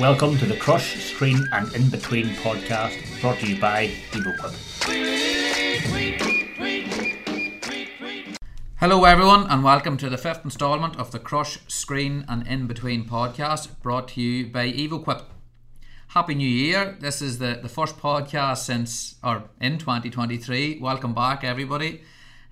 Welcome to the Crush, Screen and In Between podcast brought to you by EvoQuip. Hello, everyone, and welcome to the fifth instalment of the Crush, Screen and In Between podcast brought to you by EvoQuip. Happy New Year! This is the, the first podcast since, or in 2023. Welcome back, everybody.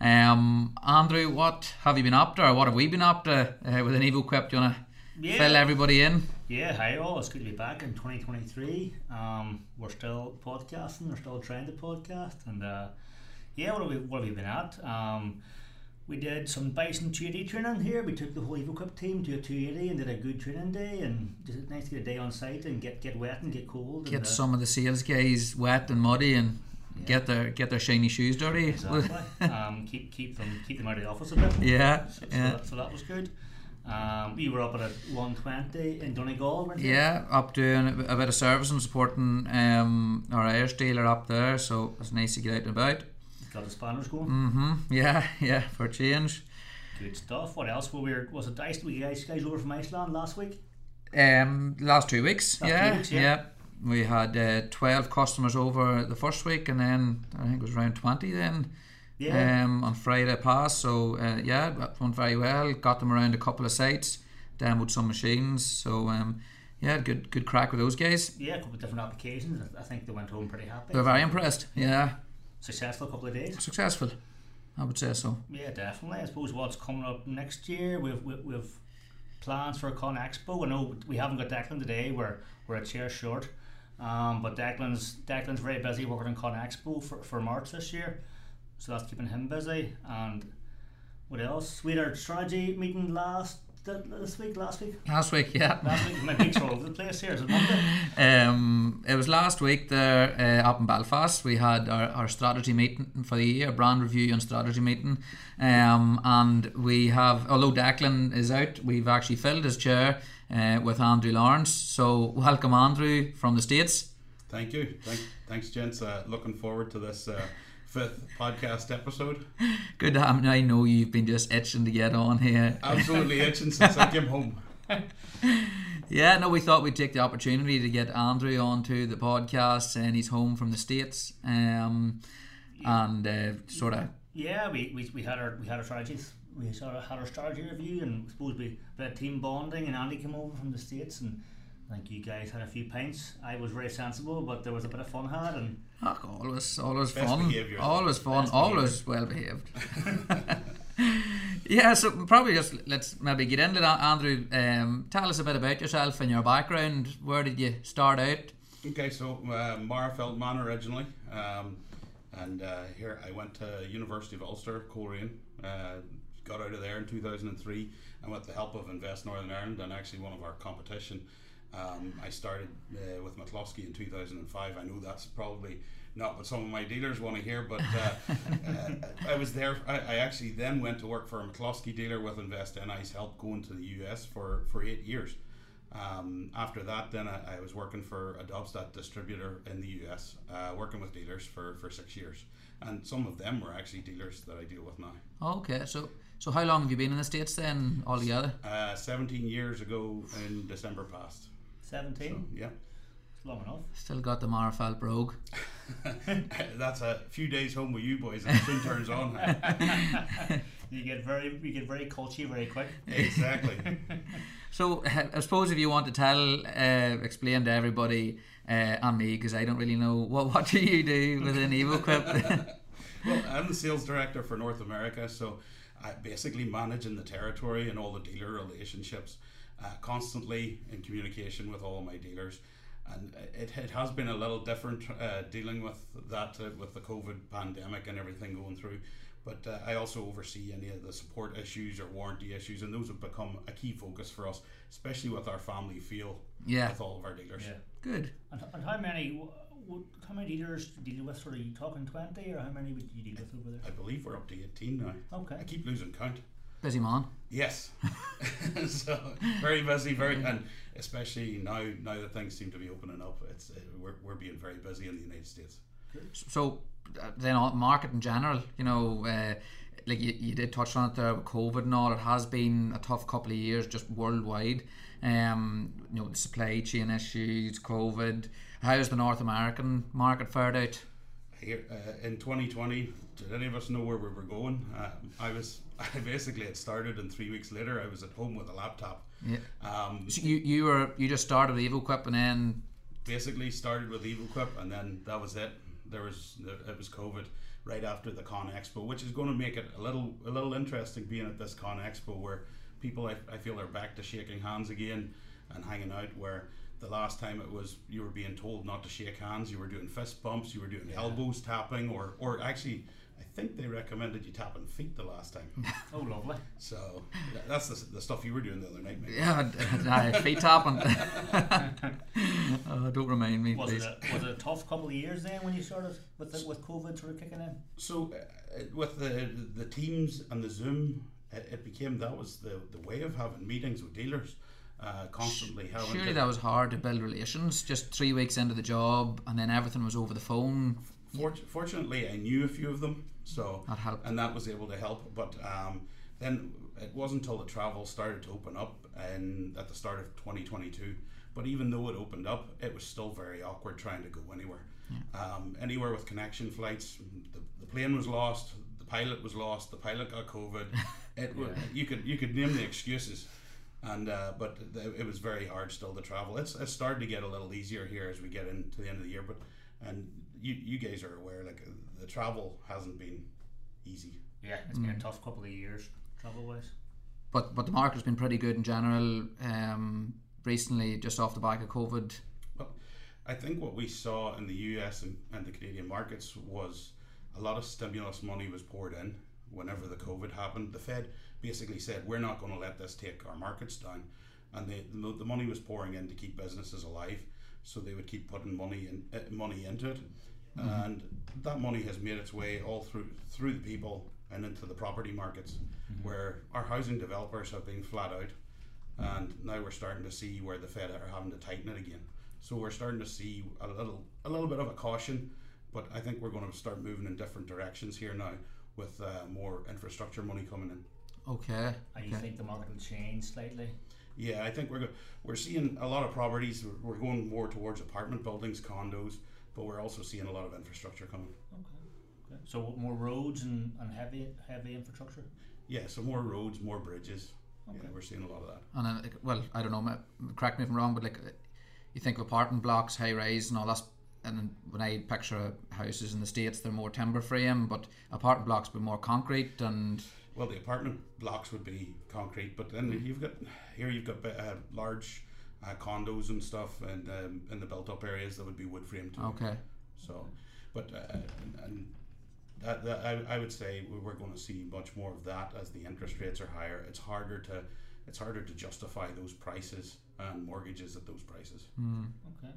Um, Andrew, what have you been up to, or what have we been up to uh, with an EvoQuip? Do you want to Yeah. fill everybody in? Yeah, hi all. It's good to be back in 2023. Um, we're still podcasting. We're still trying to podcast, and uh, yeah, what have we what have we been at? Um, we did some Bison 280 training here. We took the whole EvoQuip team to a 280 and did a good training day, and just nice to get a day on site and get get wet and get cold. Get and, uh, some of the sales guys wet and muddy and get their get their shiny shoes dirty. Exactly. um, keep keep them keep them out of the office a bit. yeah, So, so yeah. that, so that was good. Um, we were up at 120 in Donegal, you? Yeah, up doing a bit of service and supporting um, our Irish dealer up there, so it's nice to get out and about. Got the spanners going. hmm Yeah, yeah, for a change. Good stuff. What else? were we was it Ice? We guys guys over from Iceland last week. Um, last two weeks, Last two yeah, weeks, yeah. yeah. We had uh, twelve customers over the first week, and then I think it was around twenty then. Yeah. Um, on Friday past, so uh, yeah, that went very well. Got them around a couple of sites, demoed some machines. So um, yeah, good good crack with those guys. yeah, a couple of different applications. I- think they went home pretty happy. They're very impressed. Yeah, Successful couple of days. successful. I would say so. Yeah, definitely. I suppose what's coming up next year, we've we've, we've plans for a Con Expo. I know we haven't got Declan today. We're we're a chair short. Um, but Declan's Declan's very busy working on Con Expo for, for March this year, so that's keeping him busy. And what else? We had our strategy meeting last this week, last week, Last week, yeah. last week. My weeks all over the place here. Is it Monday? Um, it was last week there uh, up in Belfast. We had our, our strategy meeting for the year, brand review and strategy meeting. Um, and we have, although Declan is out, we've actually filled his chair uh, with Andrew Lawrence. So welcome, Andrew, from the States. Thank you. Thank, thanks, gents. Uh, looking forward to this uh, fifth podcast episode. Good to have I know you've been just itching to get on here. Absolutely itching since I came home. Yeah, no, we thought we'd take the opportunity to get Andrew onto the podcast, and he's home from the States. Um, and uh, sort of Yeah, we, we, we had our we had our strategies. We sort of had our strategy review, and I suppose we we had team bonding. And Andy came over from the states, and I think you guys had a few pints. I was very sensible, but there was a bit of fun had, and Oh, always, always Best fun. behaviour. Always fun. Best always well behaved. yeah, so probably just let's maybe get into that, Andrew. Um, tell us a bit about yourself and your background. Where did you start out? Okay, so uh, Marfeld Man originally, um, and uh, here I went to University of Ulster, Coleraine. Uh, got out of there in 2003, and with the help of Invest Northern Ireland and actually one of our competition, um, I started uh, with McCloskey in 2005. I know that's probably not what some of my dealers want to hear, but uh, uh, I was there. I, I actually then went to work for a McCloskey dealer with Invest NI's help going to the US for, for eight years. Um, after that, then I, I was working for a Doppstadt distributor in the US, uh, working with dealers for, for six years. And some of them were actually dealers that I deal with now. Okay, so so how long have you been in the states then altogether? Uh, 17 years ago in December past. Seventeen. Yeah. It's long enough. Still got the Marfelt brogue. That's a few days home with you boys and the sun turns on. You get very you get very culty very quick. exactly. So I suppose if you want to tell, uh, explain to everybody uh, and me because I don't really know what what do you do within EvoQuip. Well, I'm the sales director for North America, so I basically managing the territory and all the dealer relationships, uh, constantly in communication with all my dealers. And it, it has been a little different uh, dealing with that uh, with the COVID pandemic and everything going through. But uh, I also oversee any of the support issues or warranty issues, and those have become a key focus for us, especially with our family feel Yeah. with all of our dealers. Yeah. Good. And, and how many w- w- how many dealers do you deal with? Sort of you talking twenty, or how many would you deal with over there? I believe we're up to 18 now. Okay. I keep losing count. Busy man. Yes. so very busy, very, and especially now, now that things seem to be opening up, it's uh, we're, we're being very busy in the United States. So uh, then market in general, you know, uh, like you, you did touch on it there with COVID and all. It has been a tough couple of years just worldwide. Um, you know, the supply chain issues, COVID. How's the North American market fared out? Here uh, in 2020, did any of us know where we were going? Um, I was, I basically had started, and three weeks later, I was at home with a laptop. Yeah. Um, So you you were you just started with EvoQuip and then basically started with Evil EvoQuip, and then that was it. There was it was COVID right after the Con Expo, which is going to make it a little a little interesting being at this Con Expo where people I, I feel are back to shaking hands again and hanging out where the last time it was you were being told not to shake hands you were doing fist bumps you were doing elbows tapping or or actually think they recommended you tapping feet the last time Oh, lovely. so that's the, the stuff you were doing the other night mate. yeah, I feet tapping. oh, don't remind me, Was please. it, a, was it a tough couple of years then when you started with the, with COVID sort of kicking in? So uh, with the the teams and the Zoom, it, it became that was the the way of having meetings with dealers, uh, constantly having. Surely to, that was hard to build relations. Just three weeks into the job, and then everything was over the phone. Fort- fortunately, I knew a few of them, so That helped. and that was able to help. But um, then it wasn't until the travel started to open up, and at the start of 2022. But even though it opened up, it was still very awkward trying to go anywhere. Um, anywhere with connection flights, the, the plane was lost, the pilot was lost, the pilot got COVID. It wa you could you could name the excuses, and uh, but th- it was very hard still to travel. It's it's started to get a little easier here as we get into the end of the year, but and you you guys are aware like uh, the travel hasn't been easy. Yeah, it's been a tough couple of years travel wise. But but the market's been pretty good in general. Um, recently, just off the back of COVID. Well, I think what we saw in the US and, and the Canadian markets was a lot of stimulus money was poured in whenever the COVID happened. The Fed basically said, we're not going to let this take our markets down. And they, the, the money was pouring in to keep businesses alive. So they would keep putting money in, uh, money into it. And that money has made its way all through through the people and into the property markets, where our housing developers have been flat out and now we're starting to see where the Fed are having to tighten it again. So we're starting to see a little a little bit of a caution, but I think we're going to start moving in different directions here now with uh, more infrastructure money coming in. Okay. And you okay. think the market will change slightly? Yeah, I think we're go- we're seeing a lot of properties. We're- We're going more towards apartment buildings, condos, but we're also seeing a lot of infrastructure coming. Okay. okay. So more roads and, and heavy heavy infrastructure? Yeah, so more roads, more bridges. Okay. Yeah, we're seeing a lot of that. And then, like, well, I don't know. ma- Correct me if I'm wrong, but like, you think of apartment blocks, high rise, and all that. And when I picture houses in the states, they're more timber frame, but apartment blocks be more concrete and Well, the apartment blocks would be concrete, but then you've got here you've got uh, large uh, condos and stuff, and um, in the built-up areas that would be wood frame too. okay. So, but uh, and, and that, that I, I would say we- we're going to see much more of that as the interest rates are higher. It's harder to it's harder to justify those prices and mortgages at those prices. Okay.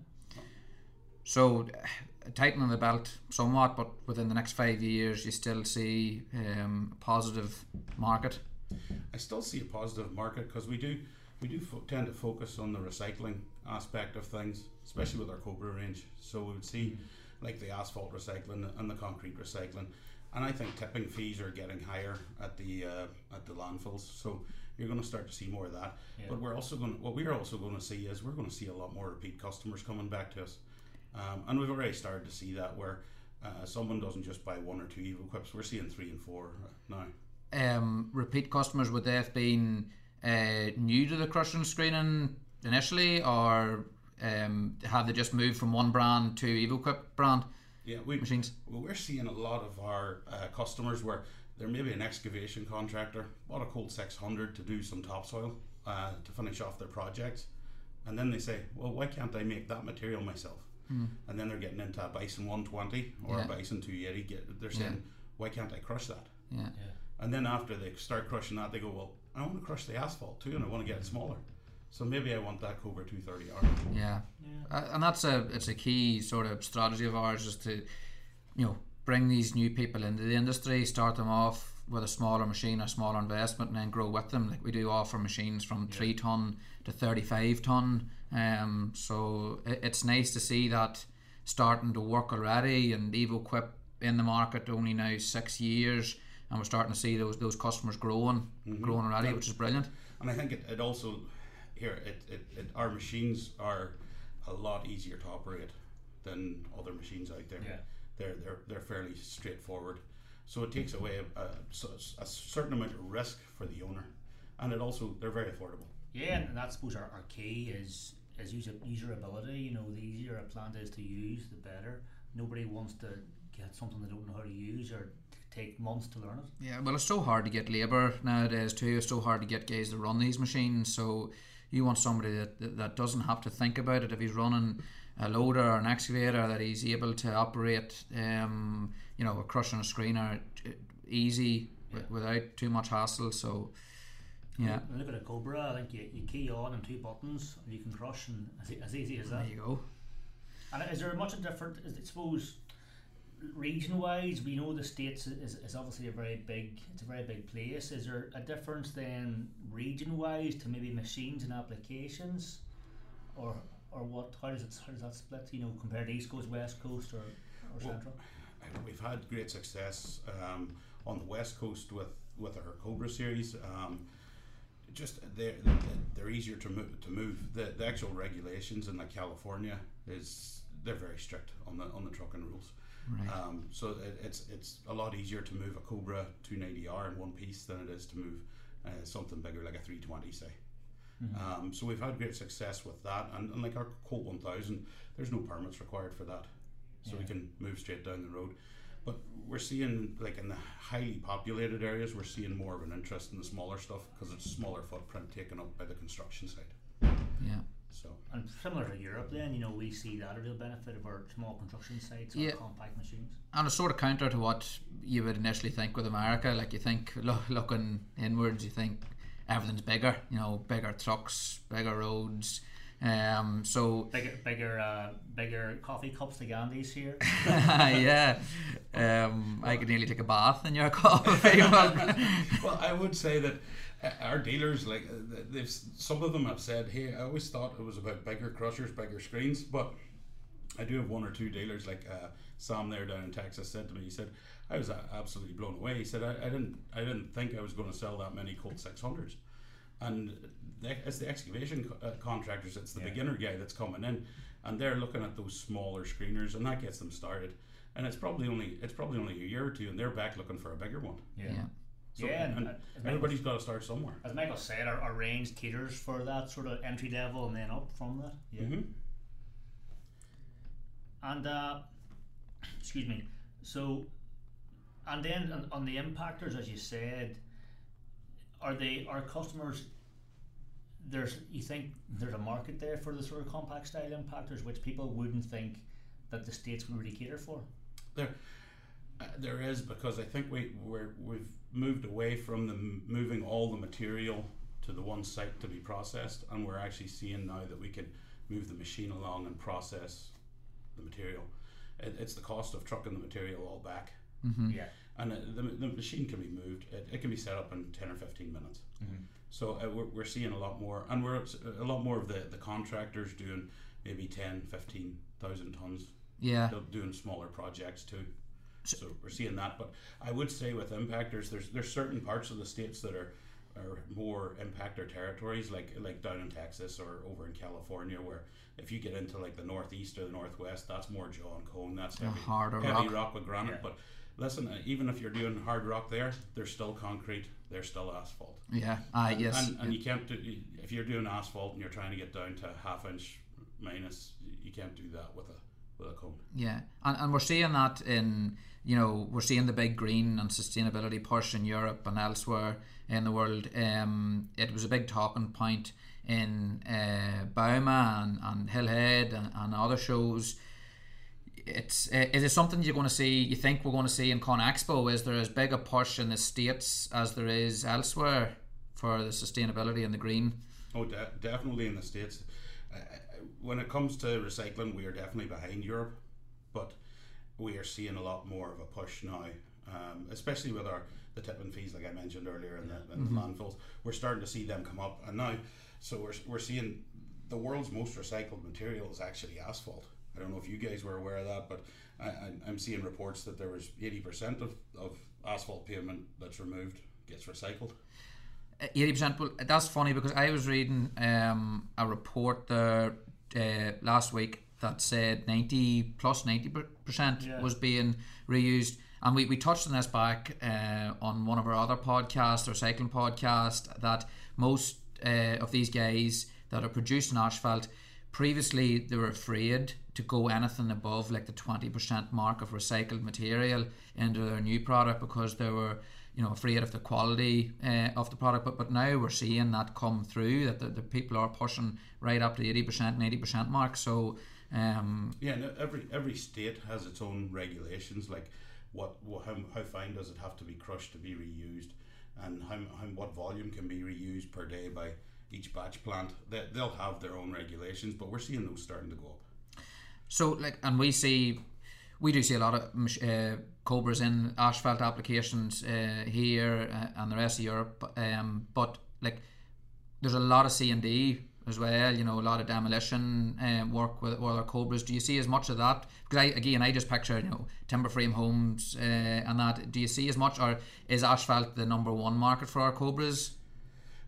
So, uh, tightening the belt somewhat, but within the next five years, you still see um, a positive market. I still see a positive market because we do we do fo- tend to focus on the recycling aspect of things, especially with our Cobra range. So we would see like the asphalt recycling and the concrete recycling, and I think tipping fees are getting higher at the uh, at the landfills. So you're going to start to see more of that. Yeah. But we're also going what we're also going to see is we're going to see a lot more repeat customers coming back to us, um, and we've already started to see that where. Uh, someone doesn't just buy one or two EvoQuips. We're seeing three and four now. Um, repeat customers would they have been uh, new to the crushing screening initially, or um, have they just moved from one brand to EvoQuip brand Yeah, we, machines? Well, we're seeing a lot of our uh, customers where there may be an excavation contractor bought a Colt 600 to do some topsoil uh, to finish off their projects, and then they say, "Well, why can't I make that material myself?" And then they're getting into a Bison 120 or Yeah. a Bison 280. Get, they're saying, "Why can't I crush that?" Yeah. Yeah. And then after they start crushing that, they go, "Well, I want to crush the asphalt too, and I want to get it smaller." So maybe I want that Cobra 230R. Yeah, Yeah. uh, and that's a it's a key sort of strategy of ours is to, you know, bring these new people into the industry, start them off with a smaller machine, a smaller investment, and then grow with them. Like we do offer machines from three ton to thirty five ton. Um, so it, it's nice to see that starting to work already, and EvoQuip in the market only now six years. and we're starting to see those those customers growing, growing already, which is brilliant. And I think it, it also here it, it, it our machines are a lot easier to operate than other machines out there. Yeah. They're they're they're fairly straightforward. So it takes away a, a, a certain amount of risk for the owner, and it also they're very affordable. Yeah, and that's suppose our, our key is is user userability. You know, the easier a plant is to use, the better. Nobody wants to get something they don't know how to use or take months to learn it. Yeah, well, it's so hard to get labour nowadays too. It's so hard to get guys to run these machines. So you want somebody that, that, doesn't have to think about it. If he's running a loader or an excavator, that he's able to operate, um, you know, a crush and a screener uh, easy wi- without too much hassle. So yeah, And look at a Cobra. I think you, you key on and two buttons, and you can crush, and as, as easy as that. there you go. And is there much a different? Is, I suppose region wise, we know the states is, is obviously a very big. It's a very big place. Is there a difference then region wise to maybe machines and applications, or or what? How does it? How does that split? You know, compared to East Coast, West Coast, or or Well, Central. We've had great success um, on the west coast with, with our Cobra series. Um, just they're, they're easier to move. To move the, the actual regulations in like California is they're very strict on the on the trucking rules. Right. Um, so it, it's it's a lot easier to move a Cobra 290R in one piece than it is to move uh, something bigger like a 320, say. Um, so we've had great success with that, and, and like our Colt 1000, there's no permits required for that, so we can move straight down the road. But we're seeing like in the highly populated areas, we're seeing more of an interest in the smaller stuff because it's smaller footprint taken up by the construction site. Yeah. So And similar to Europe, then you know we see that a real benefit of our small construction sites or Yeah. compact machines. And it's sort of counter to what you would initially think with America. Like you think, lo- looking inwards, you think everything's bigger. You know, bigger trucks, bigger roads. Um, so Bigger, bigger, uh, bigger coffee cups to Gandhi's here. yeah, um, I could nearly take a bath in your coffee. well, well, I would say that uh, our dealers, like uh, they've some of them have said, "Hey, I always thought it was about bigger crushers, bigger screens," but I do have one or two dealers, like uh, Sam there down in Texas, said to me, he said, "I was uh, absolutely blown away." He said, I, "I didn't, I didn't think I was going to sell that many Colt 600s." And the, it's the excavation co- uh, contractors, it's the Yeah. beginner guy that's coming in, and they're looking at those smaller screeners, and that gets them started. And it's probably only it's probably only a year or two, and they're back looking for a bigger one. yeah. So, Yeah, and- and and as Michael- everybody's got to start somewhere. As Michael said, our, our range caters for that sort of entry level and then up from that. Yeah. Mm-hmm. And uh, excuse me. So, and then on, on the impactors, as you said, are they are customers? There's you think there's a market there for the sort of compact style impactors, which people wouldn't think that the states would really cater for. There, uh, there is because I think we we're, we've moved away from the m- moving all the material to the one site to be processed, and we're actually seeing now that we can move the machine along and process the material. It, it's the cost of trucking the material all back, Yeah. And uh, the, the machine can be moved. It, it can be set up in ten or fifteen minutes. Mhm. So uh, we're, we're seeing a lot more, and we're a lot more of the, the contractors doing maybe 10, 15,000 tons Yeah. they're doing smaller projects too. So we're seeing that, but I would say with impactors, there's there's certain parts of the states that are are more impactor territories, like like down in Texas or over in California, where if you get into like the northeast or the northwest, that's more jaw and cone. That's heavy, harder heavy rock. rock. with granite. Yeah. But listen, uh, even if you're doing hard rock there, there's still concrete. There's still asphalt. Yeah. Ah, And- yes. And, and you can't do if you're doing asphalt and you're trying to get down to half inch minus, you can't do that with a with a cone. Yeah, and, and we're seeing that in you know we're seeing the big green and sustainability push in Europe and elsewhere in the world. Um, it was a big talking point in uh, Bauma and, and Hillhead and, and other shows. It's is it something you're going to see? You think we're going to see in Con Expo? Is there as big a push in the states as there is elsewhere for the sustainability and the green? Oh, de- definitely in the states. Uh, when it comes to recycling, we are definitely behind Europe, but we are seeing a lot more of a push now, um, especially with our the tipping fees, like I mentioned earlier, and the, and the landfills. We're starting to see them come up, and now, so we're we're seeing the world's most recycled material is actually asphalt. I don't know if you guys were aware of that, but I, I, I'm seeing reports that there was 80% of, of asphalt pavement that's removed gets recycled. Eighty percent. Well, that's funny because I was reading um, a report there uh, last week that said 90 plus plus ninety percent Yeah. was being reused, and we, we touched on this back uh, on one of our other podcasts, our cycling podcast, that most uh, of these guys that are producing asphalt previously they were afraid to go anything above like the 20% mark of recycled material into their new product because they were you know afraid of the quality uh, of the product but but now we're seeing that come through that the, the people are pushing right up to 80% and 90% mark so um, Yeah, no, every every state has its own regulations, like what, what how, how fine does it have to be crushed to be reused, and how, how what volume can be reused per day by each batch plant. They, they'll have their own regulations, but we're seeing those starting to go up. So like, and we see, we do see a lot of uh, cobras in asphalt applications uh, here uh, and the rest of Europe. Um, but like, there's a lot of C and D as well. You know, a lot of demolition um, work with, with our cobras. Do you see as much of that? Because I again, I just picture you know timber frame homes uh, and that. Do you see as much, or is asphalt the number one market for our cobras?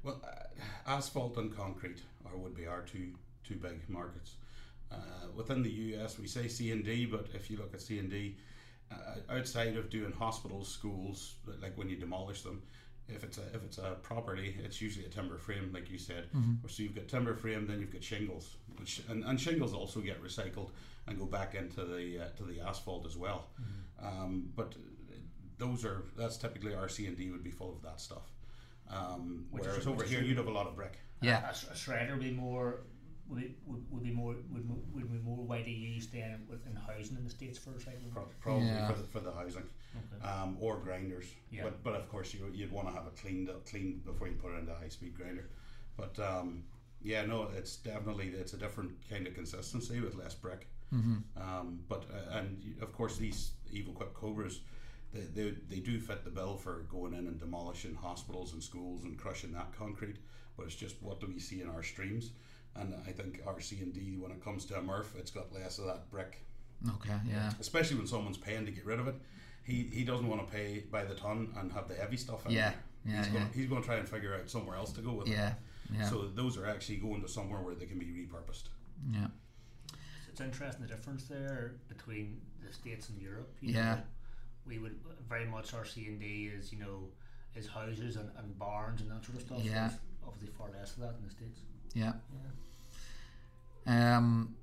Well, uh, asphalt and concrete are would be our two two big markets. Uh, within the US, we say C and D, but if you look at C and D, uh, outside of doing hospitals, schools, like when you demolish them, if it's a if it's a property, it's usually a timber frame, like you said. So you've got timber frame, then you've got shingles, which and, and shingles also get recycled and go back into the uh, to the asphalt as well. Um, but uh, those are that's typically our C and D would be full of that stuff. Um, Which is- whereas over here you'd have a lot of brick. Yeah. a, a shredder would be more would be, would, would be more would, would be more widely used than within housing in the states for recycling. Pro- Probably Yeah. for, the, for the housing, Okay. um, or grinders. Yeah. But but of course you you'd want to have it cleaned up cleaned before you put it into a high speed grinder. But um, yeah, no, it's definitely it's a different kind of consistency with less brick. Mm-hmm. Um, but uh, and of course these EvoQuip cobras, they, they they do fit the bill for going in and demolishing hospitals and schools and crushing that concrete. But it's just what do we see in our streams? And I think our C and D when it comes to a Murph, it's got less of that brick Okay. Yeah. especially when someone's paying to get rid of it. He he doesn't want to pay by the ton and have the heavy stuff in Yeah, there. yeah, he's going yeah. he's going to try and figure out somewhere else to go with it. Yeah. Yeah. So those are actually going to somewhere where they can be repurposed. yeah. It's interesting the difference there between the states and Europe. You Yeah. know, we would very much our C and D is you know is houses and, and barns and that sort of stuff. Yeah. There's obviously far less of that in the states. Yeah. Yeah. Um,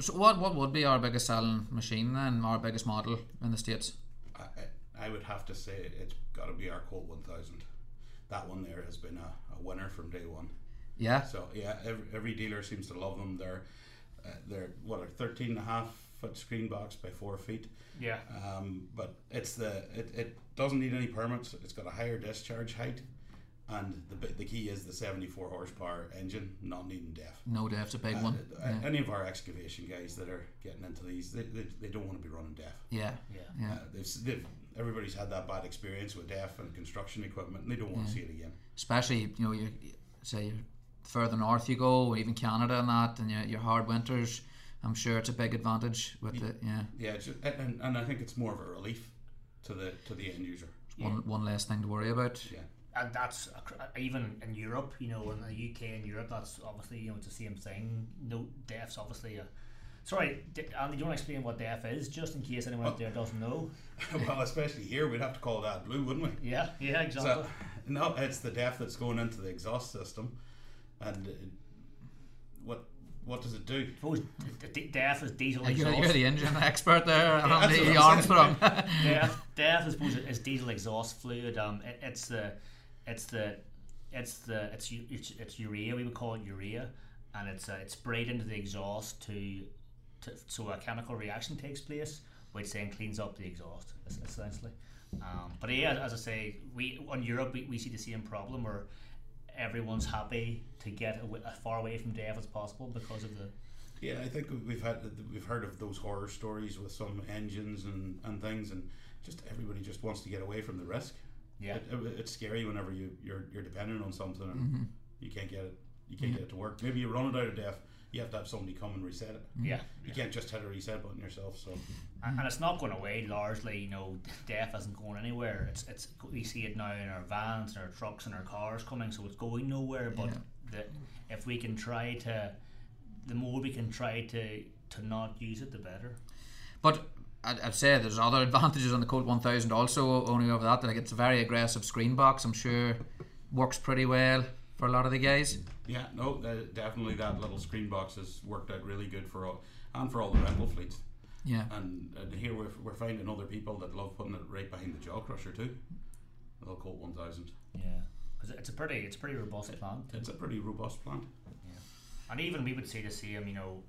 so what what would be our biggest selling machine then? Our biggest model in the states? I, I, I would have to say it's got to be our Colt 1000. That one there has been a, a winner from day one. Yeah. So yeah, every, every dealer seems to love them. They're uh, they're what a 13 and a half foot screen box by four feet. Yeah. Um, but it's the it, it doesn't need any permits. It's got a higher discharge height, and the the key is the 74 horsepower engine, not needing DEF. No, DEF's a big Uh, one. uh, Yeah. Any of our excavation guys that are getting into these, they, they, they don't want to be running DEF. Yeah. Yeah. Yeah. Uh, they've, they've everybody's had that bad experience with DEF and construction equipment, and they don't want to see it again. Especially you know you say you're further north you go, or even Canada and that, and your, your hard winters. I'm sure it's a big advantage with it. Yeah. Yeah, just, and, and I think it's more of a relief to the to the end user. One one less thing to worry about. Yeah. And that's even in Europe, you know, in the UK and Europe, that's obviously you know it's the same thing. No, DEF's obviously a. Sorry, Andy, do you want to explain what DEF is, just in case anyone out there doesn't know? well, especially here, we'd have to call that blue, wouldn't we? Yeah, yeah, exactly. So, no, it's the DEF that's going into the exhaust system, and uh, what what does it do? suppose d- d- DEF is diesel Yeah, you're, exhaust. you're the engine expert there, that's what Andy I'm Armstrong. DEF, DEF, I suppose, is diesel exhaust fluid. Um, it, it's the, it's the, it's the, it's, it's it's urea. We would call it urea, and it's uh, it's sprayed into the exhaust to, to, so a chemical reaction takes place, which then cleans up the exhaust, essentially. Um, but yeah, as I say, we on Europe we, we see the same problem where everyone's happy to get awa as far away from DEF as possible because of the Yeah, I think we've had we've heard of those horror stories with some engines and, and things, and just everybody just wants to get away from the risk. Yeah. It, it- it's scary whenever you you're you're dependent on something and Mm-hmm. you can't get it you can't get it to work. Maybe you run it out of def, you have to have somebody come and reset it. Yeah. You can't just hit a reset button yourself. So And, and it's not going away largely. You know, DEF isn't going anywhere. It's it's we see it now in our vans, and our trucks, and our cars coming. So it's going nowhere. But Yeah. the, if we can try to, the more we can try to to not use it, the better. But I'd, I'd say there's other advantages on the Colt 1000 also. Only over that, like it's a very aggressive screen box. I'm sure works pretty well for a lot of the guys. yeah, no, the, definitely that little screen box has worked out really good for all and for all the rental fleets. Yeah. And, and here we're, we're finding other people that love putting it right behind the jaw crusher too. The little Colt 1000. Yeah, because it's a pretty it's a pretty robust plant. It's a pretty robust plant. Yeah. And even we would see the same, you know,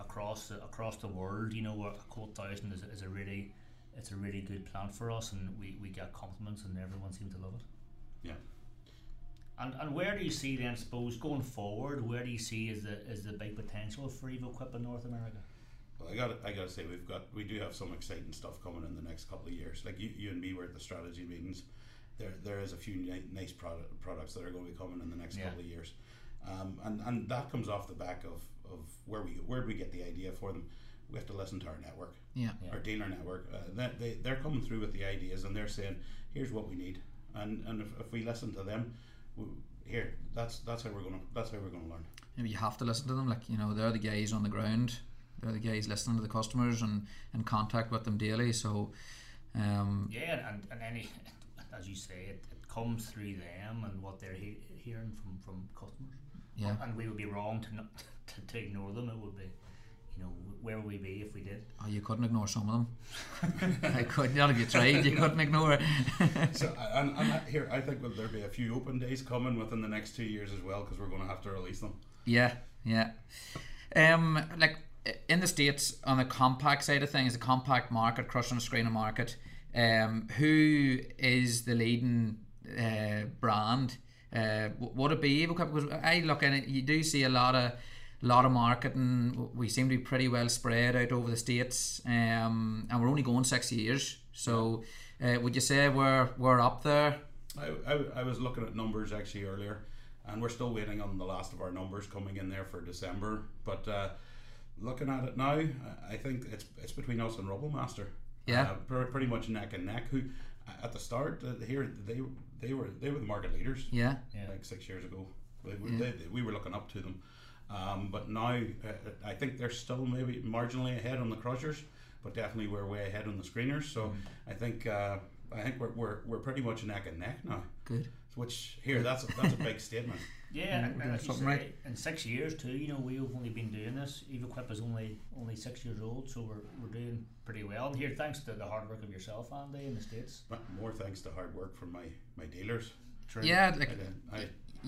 across the, across the world. You know, a Colt Thousand is, is a really it's a really good plant for us, and we, we get compliments, and everyone seems to love it. Yeah. And and where do you see then? Suppose going forward, where do you see is the is the big potential for EvoQuip in North America? Well, I got I got to say we've got we do have some exciting stuff coming in the next couple of years. Like you, you and me were at the strategy meetings. There there is a few ni- nice product, products that are going to be coming in the next Yeah. couple of years, um, and and that comes off the back of, of where we where we get the idea for them. We have to listen to our network, Yeah. Yeah. our dealer network. Uh, they, they they're coming through with the ideas and they're saying, here's what we need, and and if, if we listen to them, we, here that's that's how we're gonna that's how we're gonna learn. Maybe you have to listen to them. Like you know, they're the guys on the ground. They're the guys listening to the customers and in contact with them daily. So, um, Yeah, and, and any as you say, it, it comes through them and what they're he- hearing from from customers. yeah, And we would be wrong to not to, to ignore them. It would be, you know, where would we be if we did? oh, you couldn't ignore some of them. I couldn't. Not if you tried, you couldn't ignore it. So and, and I- here I think will there be a few open days coming within the next two years as well because we're going to have to release them. Yeah, yeah. Um, like in the states on the compact side of things, the compact market, crushing the screen of market. Um, who is the leading uh, brand? Uh, w- would it be EvoQuip? Because I look at it, you do see a lot of lot of marketing. We seem to be pretty well spread out over the states, um, and we're only going six years. So, uh, would you say we're we're up there? I, I, I was looking at numbers actually earlier, and we're still waiting on the last of our numbers coming in there for December. But uh, looking at it now, I- I think it's it's between us and Rubble Master. Yeah. uh, pre- pretty much neck and neck. Who at the start uh, here they they were they were the market leaders. Yeah, Yeah. like six years ago. We, we, Yeah. they, they- we were looking up to them, um, but now uh, I think they're still maybe marginally ahead on the crushers, but definitely we're way ahead on the screeners. So Mm. I think uh, I think we're, we're, we're pretty much neck and neck now. good. Which here that's a, that's a big statement. Yeah, and, we're and doing something say, right. in six years too. You know, we've only been doing this. EvoQuip is only only six years old, so we're, we're doing pretty well. And here, thanks to the hard work of yourself, Andy, in the states. But more thanks to hard work from my, my dealers. True. Yeah, like I, I,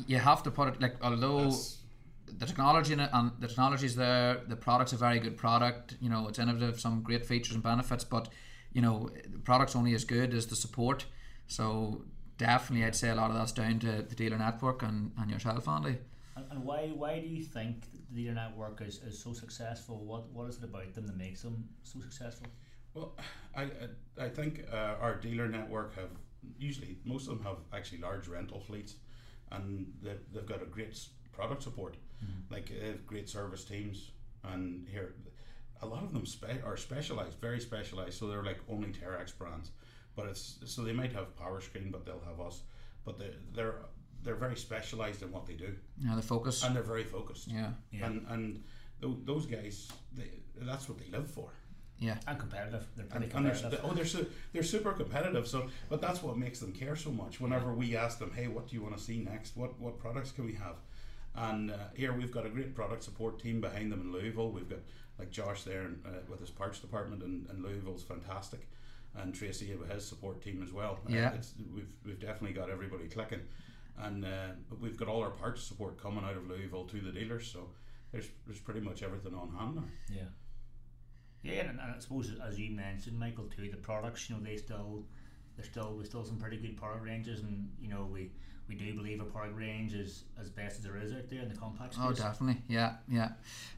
you have to put it like although that's- the technology in it and the technology's there the product's a very good product you know it's innovative some great features and benefits but you know the product's only as good as the support so definitely I'd say a lot of that's down to the dealer network and, and yourself Andy And, and why why do you think the dealer network is, is so successful? What what is it about them that makes them so successful? Well, I I, I think uh, our dealer network have usually most of them have actually large rental fleets, and they, they've got a great product support, Mm-hmm. like they have great service teams, and here a lot of them spe- are specialized, very specialized. So they're like only Terex brands, but it's so they might have Powerscreen, but they'll have us, but they they're they're very specialized in what they do, you know the focus and they're very focused. yeah Yeah. And and tho- those guys, they, that's what they live for yeah And competitive. They're pretty and, and they're, competitive. oh, they're su- they're super competitive. So, but that's what makes them care so much. Whenever we ask them, "Hey, what do you want to see next? What what products can we have?" And uh, here we've got a great product support team behind them in Louisville. We've got like Josh there and, uh, with his parts department, and, and Louisville's fantastic. And Tracy with his support team as well. Uh, Yeah. it's, we've we've definitely got everybody clicking, and uh, we've got all our parts support coming out of Louisville to the dealers. So there's there's pretty much everything on hand now. Yeah. Yeah, and, and I suppose as you mentioned, Michael, too, the products, you know, they still, they're still, we still some pretty good product ranges, and you know, we we do believe a product range is as best as there is out there in the compact space. Oh, definitely, yeah, yeah.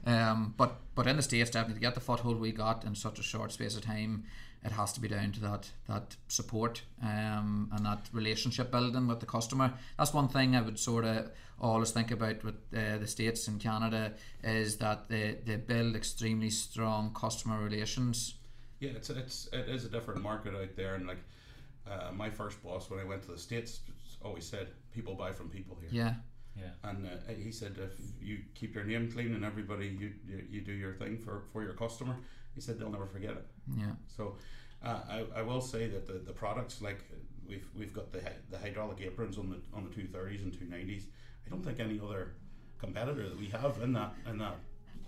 Um, but but in the states, definitely to get the foothold we got in such a short space of time, it has to be down to that that support um, and that relationship building with the customer. That's one thing I would sort of always think about with uh, the states and Canada is that they, they build extremely strong customer relations. Yeah, it's it's it is a different market out there, and like uh, my first boss when I went to the states always said, "People buy from people here." Yeah, Yeah. And uh, he said, if you keep your name clean and everybody you, you, you do your thing for, for your customer, he said they'll never forget it. yeah, So uh, I, I will say that the, the products like we've we've got the the hydraulic aprons on the on the two thirties and two nineties. I don't think any other competitor that we have in that in that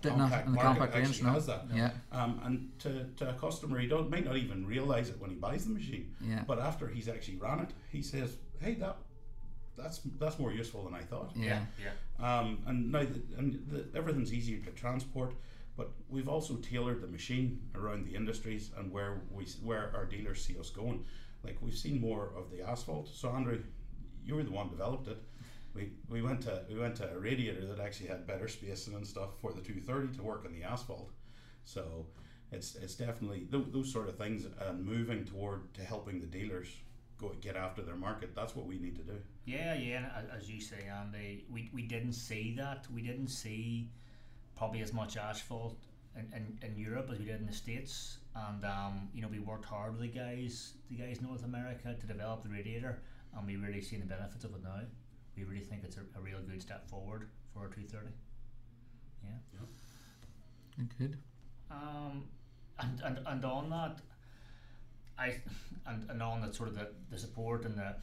Didn't in the market compact range, actually no. has that. yeah, Um, and to, to a customer, he don't might not even realize it when he buys the machine. Yeah. But after he's actually run it, he says, "Hey, that that's that's more useful than I thought." yeah, Yeah. Um, and now the, and the, everything's easier to transport, but we've also tailored the machine around the industries and where we where our dealers see us going. Like we've seen more of the asphalt. So Andrew, you were the one developed it. We, we went to we went to a radiator that actually had better spacing and stuff for the 230 to work on the asphalt. So it's it's definitely those, those sort of things and moving toward to helping the dealers go get after their market. That's what we need to do. Yeah, yeah, and as you say, Andy, we, we didn't see that. We didn't see probably as much asphalt in, in, in Europe as we did in the States. And, um, you know, we worked hard with the guys, the guys in North America to develop the radiator, and we really seen the benefits of it now. We really think it's a, a real good step forward for our 230. Yeah. good. Um, and, and, and on that, I and, and on that sort of the, the support and the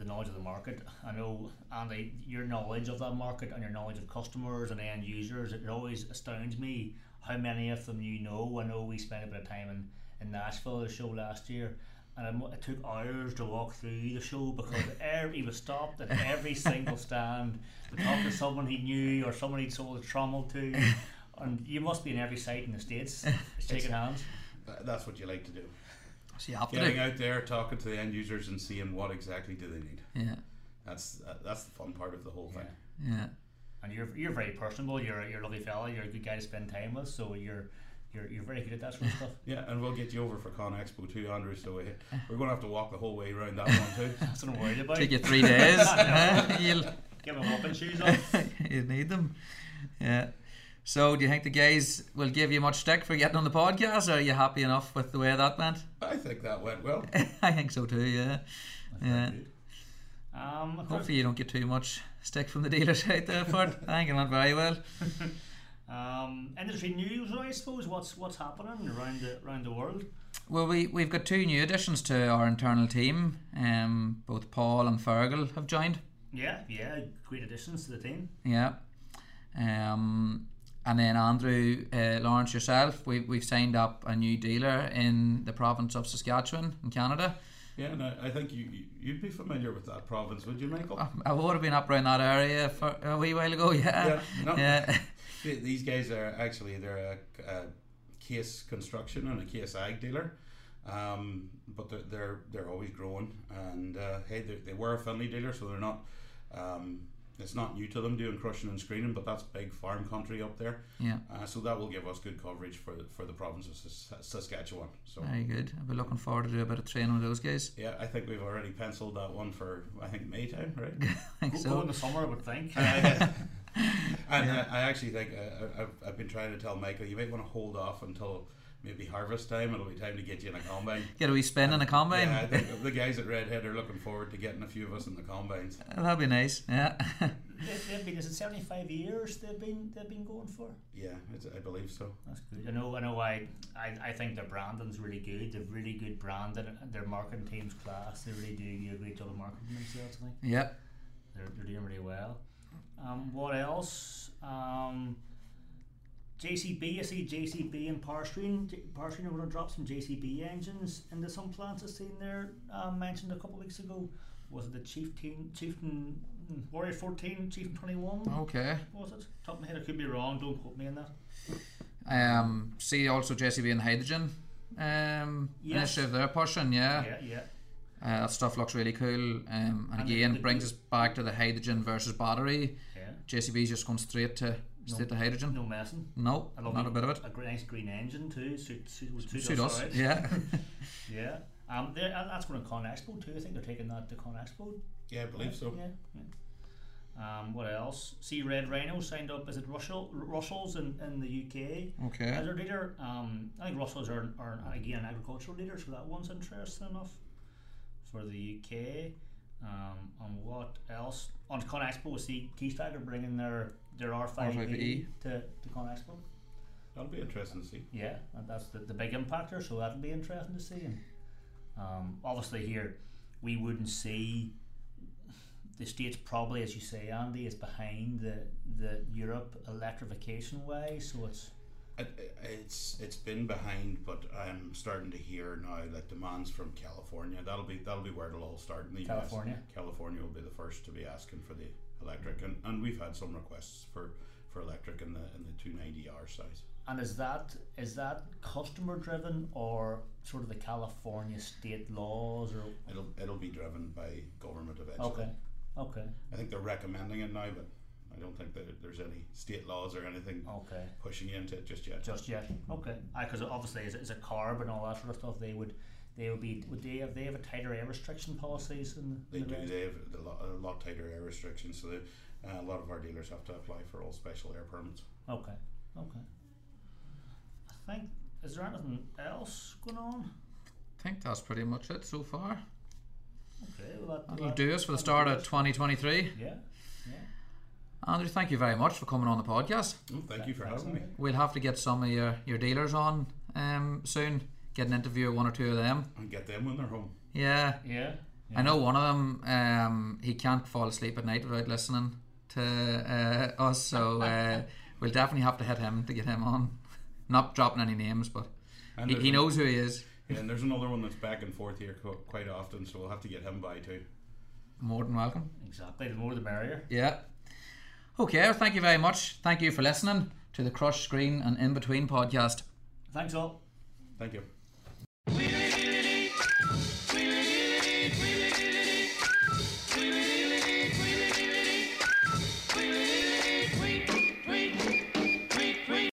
the knowledge of the market. I know Andy, your knowledge of that market and your knowledge of customers and end users, it always astounds me how many of them you know. I know we spent a bit of time in, in Nashville, the show last year, and it, took hours to walk through the show because every, he was stopped at every single stand to talk to someone he knew or someone he'd sold a trommel to. And you must be in every site in the States shaking hands. That's what you like to do. So you Getting do. out there, talking to the end users, and seeing what exactly do they need. Yeah, That's uh, that's the fun part of the whole thing. yeah. And you're you're very personable. You're a- you're a lovely fella. You're a good guy to spend time with. So you're you're you're very good at that sort of stuff. Yeah, and we'll get you over for Con Expo too, Andrew. So we, we're going to have to walk the whole way around that one too. That's what I'm worried about. Take you three days. huh? You'll Get my walking shoes on. you need them. Yeah. So, do you think the guys will give you much stick for getting on the podcast, or are you happy enough with the way that went? I think that went well. I think so too. Yeah. Yeah. Um, of course, Hopefully, you don't get too much stick from the dealers out there for it. I think it went very well. um, industry news, I suppose. What's what's happening around the around the world? Well, we we've got two new additions to our internal team. Um, both Paul and Fergal have joined. Yeah, yeah, great additions to the team. Yeah. Um, and then Andrew, uh, Lawrence, yourself, we, we've signed up a new dealer in the province of Saskatchewan in Canada. Yeah, and I, I think you you- you'd be familiar with that province, would you, Michael? I, I would have been up around that area for a wee while ago, yeah. Yeah, no. Yeah. These guys are actually they're a, a case construction and a case ag dealer, um, but they're, they're they're always growing. And uh, hey, they, they were a Finlay dealer, so they're not. Um, it's not new to them doing crushing and screening, but that's big farm country up there. yeah. Uh, so that will give us good coverage for the, for the province of Saskatchewan. So Very good. I'll be looking forward to do a bit of training with those guys. yeah, I think we've already penciled that one for I think May time, right? I think Go, go in the summer, I would think. and Yeah. I, I actually think uh, I've, I've been trying to tell Michael you might want to hold off until maybe harvest time. It'll be time to get you in a combine. Get a wee spin in a combine. Yeah, I think the guys at Redhead are looking forward to getting a few of us in the combines. That'd be nice. Yeah. they've, they've been is it seventy five years they've been they've been going for. Yeah, it's, I believe so. That's good. I know. I know. I, I, I think their branding's really good. They've really good branding. and Their marketing team's class. They really do do a great job of marketing themselves. I think Yep. they're, they're doing really well. Um, what else? Um, JCB. I see JCB and Powerscreen. Powerscreen are going to drop some JCB engines into some plants. I've seen there. Um, mentioned a couple of weeks ago. Was it the Chieftain Chieftain Warrior fourteen Chieftain twenty one? Okay. Was it? Top of my head, I could be wrong. Don't quote me on that. Um, see also JCB and hydrogen um, Yes. initiative they're pushing. Yeah. Yeah, yeah. Uh, that stuff looks really cool. Um, and And again, the- brings us back to the hydrogen versus battery. Yeah. JCB's just going straight to State the hydrogen. No messing. No, I love not a it. bit of it. A gr- nice green engine too. Suit, suit, would suit, Suit us. us, yeah. yeah. Um, they're- uh, that's going to Con Expo too. I think they're taking that to Con Expo. Yeah, I believe so. Yeah. yeah. Um, what else? See, Red Rhino signed up. Is it Russell Russell's in, in the UK Okay. as their leader? Um, I think Russell's are, are again an agricultural leader, so that one's interesting enough for the UK. Um, and what else? On Con Expo, we see Keestrack are bringing their their R5E R5E. to, to Con Expo. That'll be interesting to see. Yeah, and that's the, the big impactor, so that'll be interesting to see. And um, obviously, here we wouldn't see the states probably, as you say, Andy, is behind the the Europe electrification way. So it's It, it- it's it's been behind, but I'm starting to hear now that demands from California. That'll be that'll be where it'll all start in the California. US. California will be the first to be asking for the electric, and, and we've had some requests for, for electric in the in the 290R size. and is that is that customer driven or sort of the California state laws or It'll it'll be driven by government eventually. okay, okay, I think they're recommending it now, but I don't think that there's any state laws or anything okay. pushing you into it just yet. Just yet, okay. Because obviously, as, as a CARB and all that sort of stuff, they would, they would be, would they have, they have a tighter air restriction policies in They in the do. They have a lot, a lot tighter air restrictions, so they, uh, a lot of our dealers have to apply for all special air permits. Okay, okay. I think is there anything else going on? I think that's pretty much it so far. Okay, well that, That'll do us for the start of 2023. Yeah, yeah. Andrew, thank you very much for coming on the podcast. Oh, thank you for having me. We'll have to get some of your, your dealers on um, soon. Get an interview with one or two of them. And get them when they're home. Yeah, Yeah. I know one of them. Um, he can't fall asleep at night without listening to uh, us, so uh, we'll definitely have to hit him to get him on. Not dropping any names, but he, he knows who he is. Yeah, and there's another one that's back and forth here quite often, so we'll have to get him by too. More than welcome. Exactly. The more the merrier. Yeah. Okay, well, thank you very much. Thank you for listening to the Crush Screen and In Between podcast. Thanks all. Thank you.